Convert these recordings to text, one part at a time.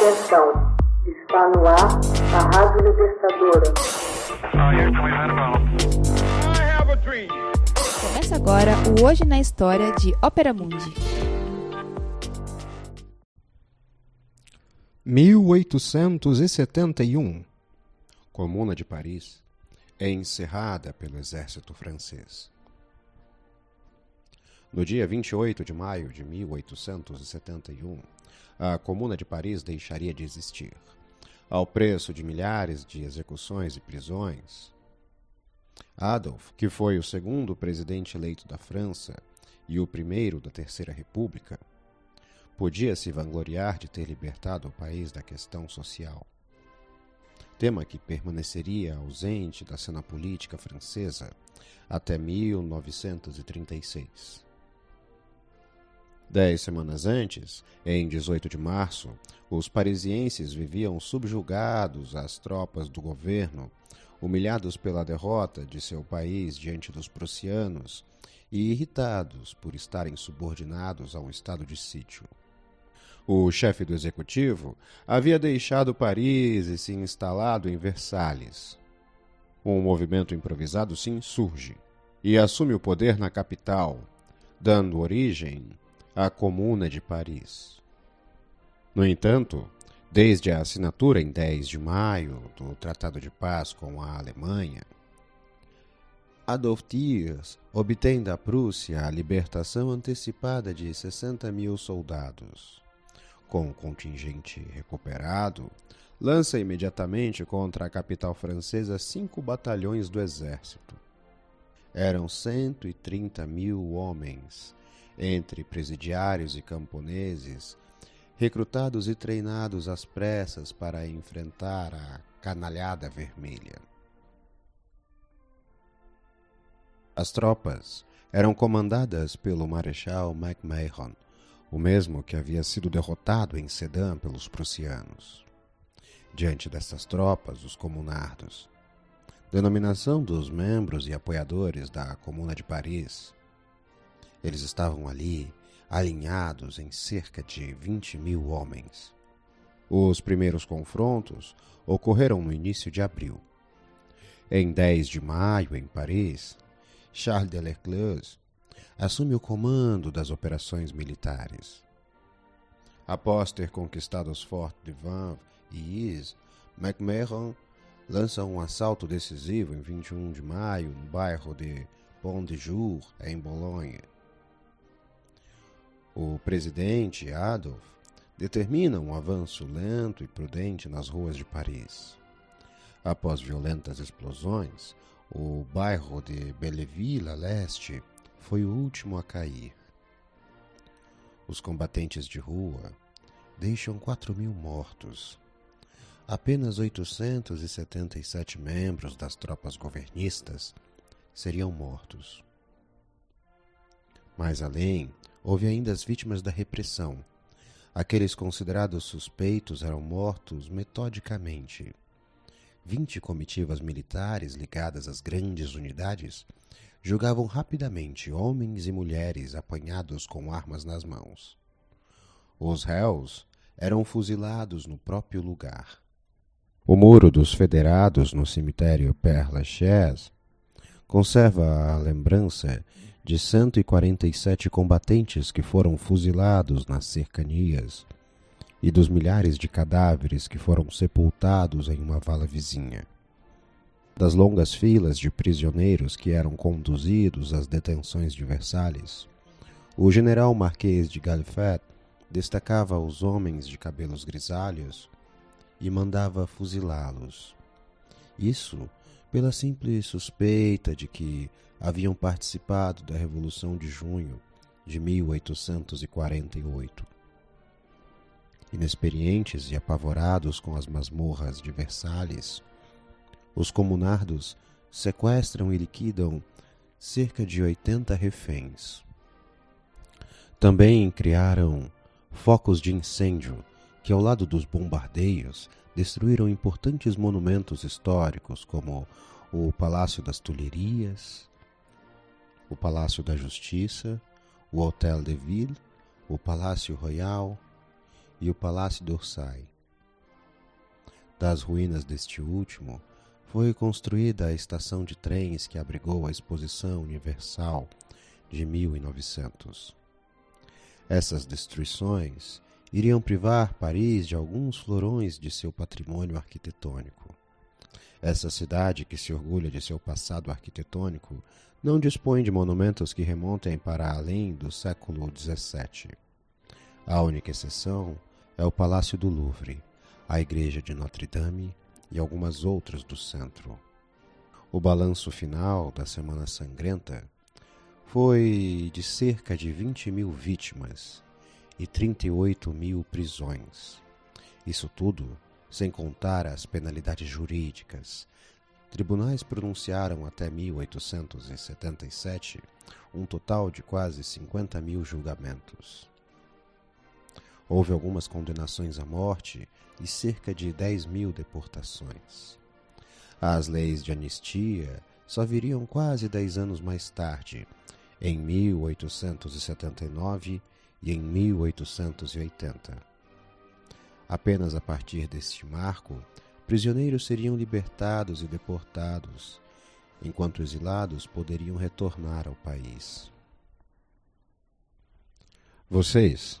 Atenção, está no ar a Rádio Libertadora. Começa agora o Hoje na História de Ópera Mundi. 1871 Comuna de Paris é encerrada pelo exército francês. No dia 28 de maio de 1871, a Comuna de Paris deixaria de existir, ao preço de milhares de execuções e prisões. Adolf, que foi o segundo presidente eleito da França e o primeiro da Terceira República, podia se vangloriar de ter libertado o país da questão social tema que permaneceria ausente da cena política francesa até 1936. Dez semanas antes, em 18 de março, os parisienses viviam subjugados às tropas do governo, humilhados pela derrota de seu país diante dos prussianos e irritados por estarem subordinados a um estado de sítio. O chefe do executivo havia deixado Paris e se instalado em Versalhes. Um movimento improvisado se insurge e assume o poder na capital, dando origem à Comuna de Paris. No entanto, desde a assinatura em 10 de maio do Tratado de Paz com a Alemanha, Adolf Thiers obtém da Prússia a libertação antecipada de 60 mil soldados com o contingente recuperado, lança imediatamente contra a capital francesa cinco batalhões do exército. Eram 130 mil homens, entre presidiários e camponeses, recrutados e treinados às pressas para enfrentar a canalhada vermelha. As tropas eram comandadas pelo Marechal MacMahon, o mesmo que havia sido derrotado em Sedan pelos prussianos. Diante destas tropas, os comunardos, denominação dos membros e apoiadores da Comuna de Paris, eles estavam ali alinhados em cerca de 20 mil homens. Os primeiros confrontos ocorreram no início de abril. Em 10 de maio, em Paris, Charles de Leclerc assume o comando das operações militares. Após ter conquistado os fortes de Vanves e Is, McMahon lança um assalto decisivo em 21 de maio no bairro de Pont de Jour, em Bolonha. O presidente Adolf determina um avanço lento e prudente nas ruas de Paris. Após violentas explosões, o bairro de Belleville, a leste, foi o último a cair. Os combatentes de rua deixam quatro mil mortos. Apenas 877 membros das tropas governistas seriam mortos. Mais além, houve ainda as vítimas da repressão. Aqueles considerados suspeitos eram mortos metodicamente. Vinte comitivas militares ligadas às grandes unidades julgavam rapidamente homens e mulheres apanhados com armas nas mãos. Os réus eram fuzilados no próprio lugar. O muro dos federados no cemitério Père Lachaise conserva a lembrança de 147 combatentes que foram fuzilados nas cercanias e dos milhares de cadáveres que foram sepultados em uma vala vizinha das longas filas de prisioneiros que eram conduzidos às detenções de Versalhes, o general Marquês de Galfet destacava os homens de cabelos grisalhos e mandava fuzilá-los. Isso pela simples suspeita de que haviam participado da Revolução de Junho de 1848. Inexperientes e apavorados com as masmorras de Versalhes, os comunardos sequestram e liquidam cerca de 80 reféns. Também criaram focos de incêndio que, ao lado dos bombardeios, destruíram importantes monumentos históricos como o Palácio das Tulherias, o Palácio da Justiça, o Hotel de Ville, o Palácio Royal e o Palácio d'Orsay. Das ruínas deste último, foi construída a estação de trens que abrigou a Exposição Universal de 1900. Essas destruições iriam privar Paris de alguns florões de seu patrimônio arquitetônico. Essa cidade, que se orgulha de seu passado arquitetônico, não dispõe de monumentos que remontem para além do século XVII. A única exceção é o Palácio do Louvre, a Igreja de Notre-Dame e algumas outras do centro. O balanço final da Semana Sangrenta foi de cerca de 20 mil vítimas e 38 mil prisões. Isso tudo sem contar as penalidades jurídicas. Tribunais pronunciaram até 1877 um total de quase 50 mil julgamentos. Houve algumas condenações à morte e cerca de 10 mil deportações. As leis de anistia só viriam quase dez anos mais tarde, em 1879 e em 1880. Apenas a partir deste marco, prisioneiros seriam libertados e deportados, enquanto exilados poderiam retornar ao país. Vocês,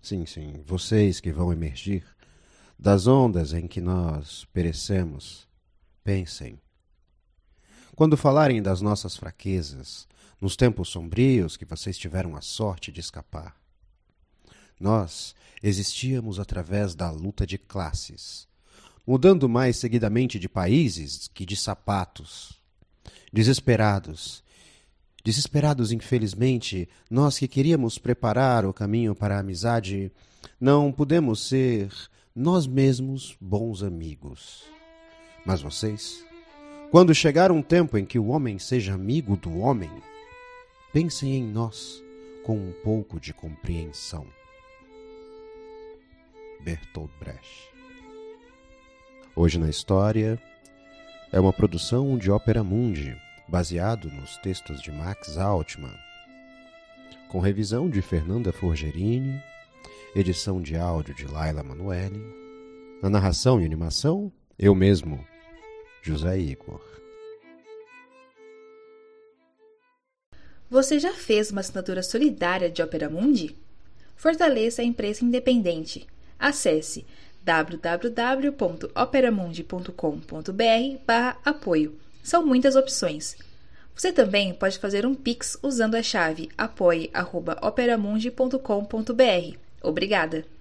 sim, sim, vocês que vão emergir das ondas em que nós perecemos, pensem. Quando falarem das nossas fraquezas, nos tempos sombrios que vocês tiveram a sorte de escapar, nós existíamos através da luta de classes, mudando mais seguidamente de países que de sapatos. Desesperados, desesperados, infelizmente, nós que queríamos preparar o caminho para a amizade, não pudemos ser nós mesmos bons amigos. Mas vocês, quando chegar um tempo em que o homem seja amigo do homem, pensem em nós com um pouco de compreensão. Bertolt Brecht Hoje na História é uma produção de Ópera Mundi, baseado nos textos de Max Altman, com revisão de Fernanda Forgerini edição de áudio de Laila Manuelle, na narração e animação, eu mesmo, José Igor. Você já fez uma assinatura solidária de Opera Mundi? Fortaleça a imprensa independente. Acesse www.operamundi.com.br/apoio. São muitas opções. Você também pode fazer um Pix usando a chave apoie.operamundi.com.br. Obrigada!